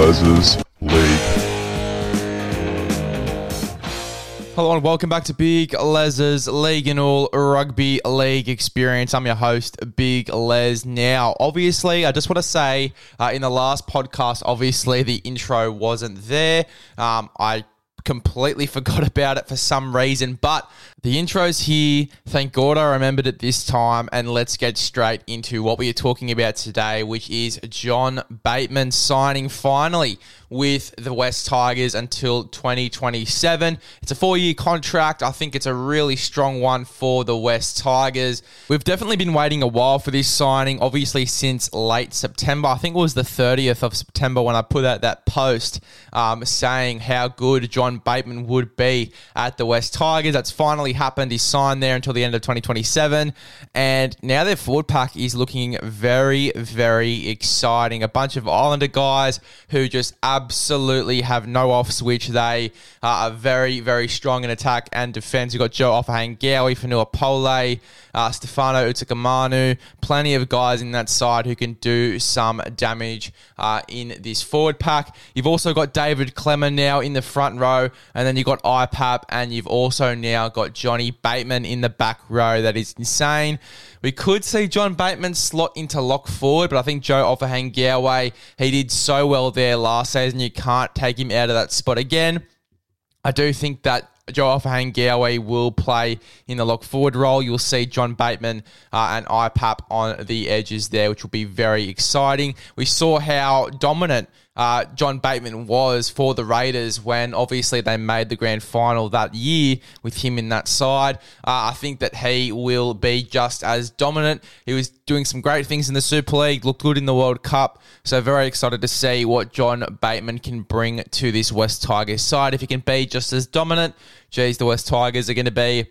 Les's League. Hello and welcome back to Big Les's League and All Rugby League Experience. I'm your host, Big Les. Now, obviously, I just want to say uh, in the last podcast, obviously the intro wasn't there. Um, I completely forgot about it for some reason, but the intro's here. Thank God I remembered it this time, and let's get straight into what we are talking about today, which is John Bateman signing finally with the West Tigers until 2027. It's a four year contract. I think it's a really strong one for the West Tigers. We've definitely been waiting a while for this signing, obviously, since late September. I think it was the 30th of September when I put out that post um, saying how good John Bateman would be at the West Tigers. That's finally happened. He's signed there until the end of 2027. And now their forward pack is looking very, very exciting. A bunch of Islander guys who just absolutely have no off switch. They are very, very strong in attack and defense. You've got Joe Ofahengaue, Fonua Pole, uh, Stefano Utoikamanu, plenty of guys in that side who can do some damage uh, in this forward pack. You've also got David Klemmer now in the front row, and then you've got IPAP, and you've also now got Johnny Bateman in the back row. That is insane. We could see John Bateman slot into lock forward, but I think Joe Ofahengaue, he did so well there last season. You can't take him out of that spot again. I do think that Joe Ofahengaue will play in the lock forward role. You'll see John Bateman uh, and IPAP on the edges there, which will be very exciting. We saw how dominant uh, John Bateman was for the Raiders when obviously they made the grand final that year with him in that side. Uh, I think that he will be just as dominant. He was doing some great things in the Super League, looked good in the World Cup. So, very excited to see what John Bateman can bring to this West Tigers side. If he can be just as dominant, geez, the West Tigers are going to be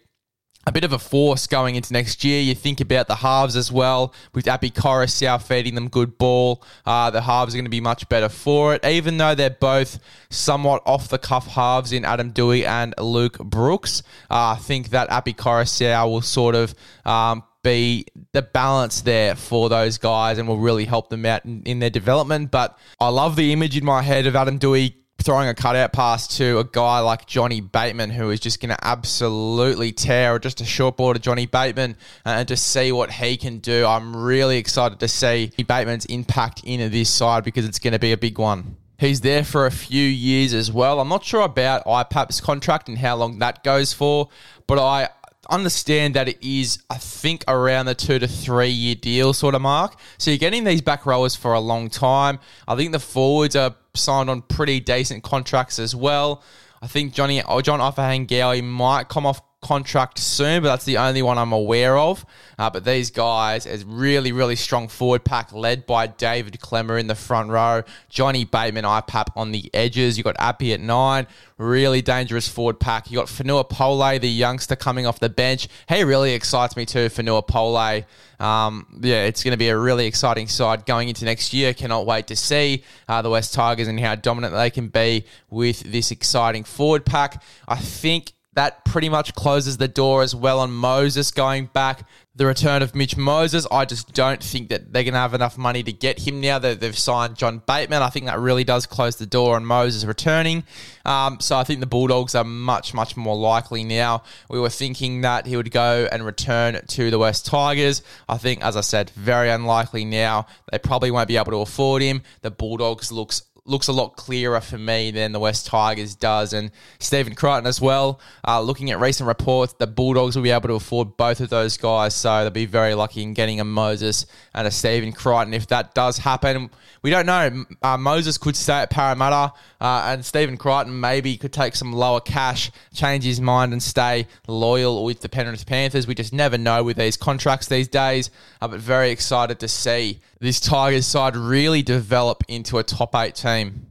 a bit of a force going into next year. You think about the halves as well, with Api Koroisau feeding them good ball. Uh, the halves are going to be much better for it, even though they're both somewhat off the cuff halves in Adam Doueihi and Luke Brooks. Uh, I think that Api Koroisau will sort of um, be the balance there for those guys and will really help them out in, in, their development. But I love the image in my head of Adam Doueihi throwing a cutout pass to a guy like Johnny Bateman, who is just going to absolutely tear, or just a short ball to Johnny Bateman, uh, and to see what he can do. I'm really excited to see Bateman's impact in this side because it's going to be a big one. He's there for a few years as well. I'm not sure about IPAP's contract and how long that goes for, but I understand that it is, I think, around the two to three year deal sort of mark. So you're getting these back rowers for a long time. I think the forwards are signed on pretty decent contracts as well. I think Johnny or John Ofahengaue might come off contract soon, but that's the only one I'm aware of. Uh, but these guys is really, really strong forward pack led by David Klemmer in the front row, Johnny Bateman, IPAP on the edges. You've got Api at nine, really dangerous forward pack. You got Fonua Pole, the youngster coming off the bench. He really excites me too, Fonua Pole. Um, yeah, it's going to be a really exciting side going into next year. Cannot wait to see uh, the West Tigers and how dominant they can be with this exciting forward pack. I think that pretty much closes the door as well on Moses going back. The return of Mitch Moses, I just don't think that they're going to have enough money to get him now that they've signed John Bateman. I think that really does close the door on Moses returning. Um, so I think the Bulldogs are much, much more likely now. We were thinking that he would go and return to the West Tigers. I think, as I said, very unlikely now. They probably won't be able to afford him. The Bulldogs looks looks a lot clearer for me than the West Tigers does. And Stephen Crichton as well. Uh, looking at recent reports, the Bulldogs will be able to afford both of those guys, so they'll be very lucky in getting a Moses and a Stephen Crichton. If that does happen, we don't know. Uh, Moses could stay at Parramatta, uh, and Stephen Crichton maybe could take some lower cash, change his mind, and stay loyal with the Penrith Panthers. We just never know with these contracts these days. Uh, but very excited to see this Tigers side really develop into a top eight team.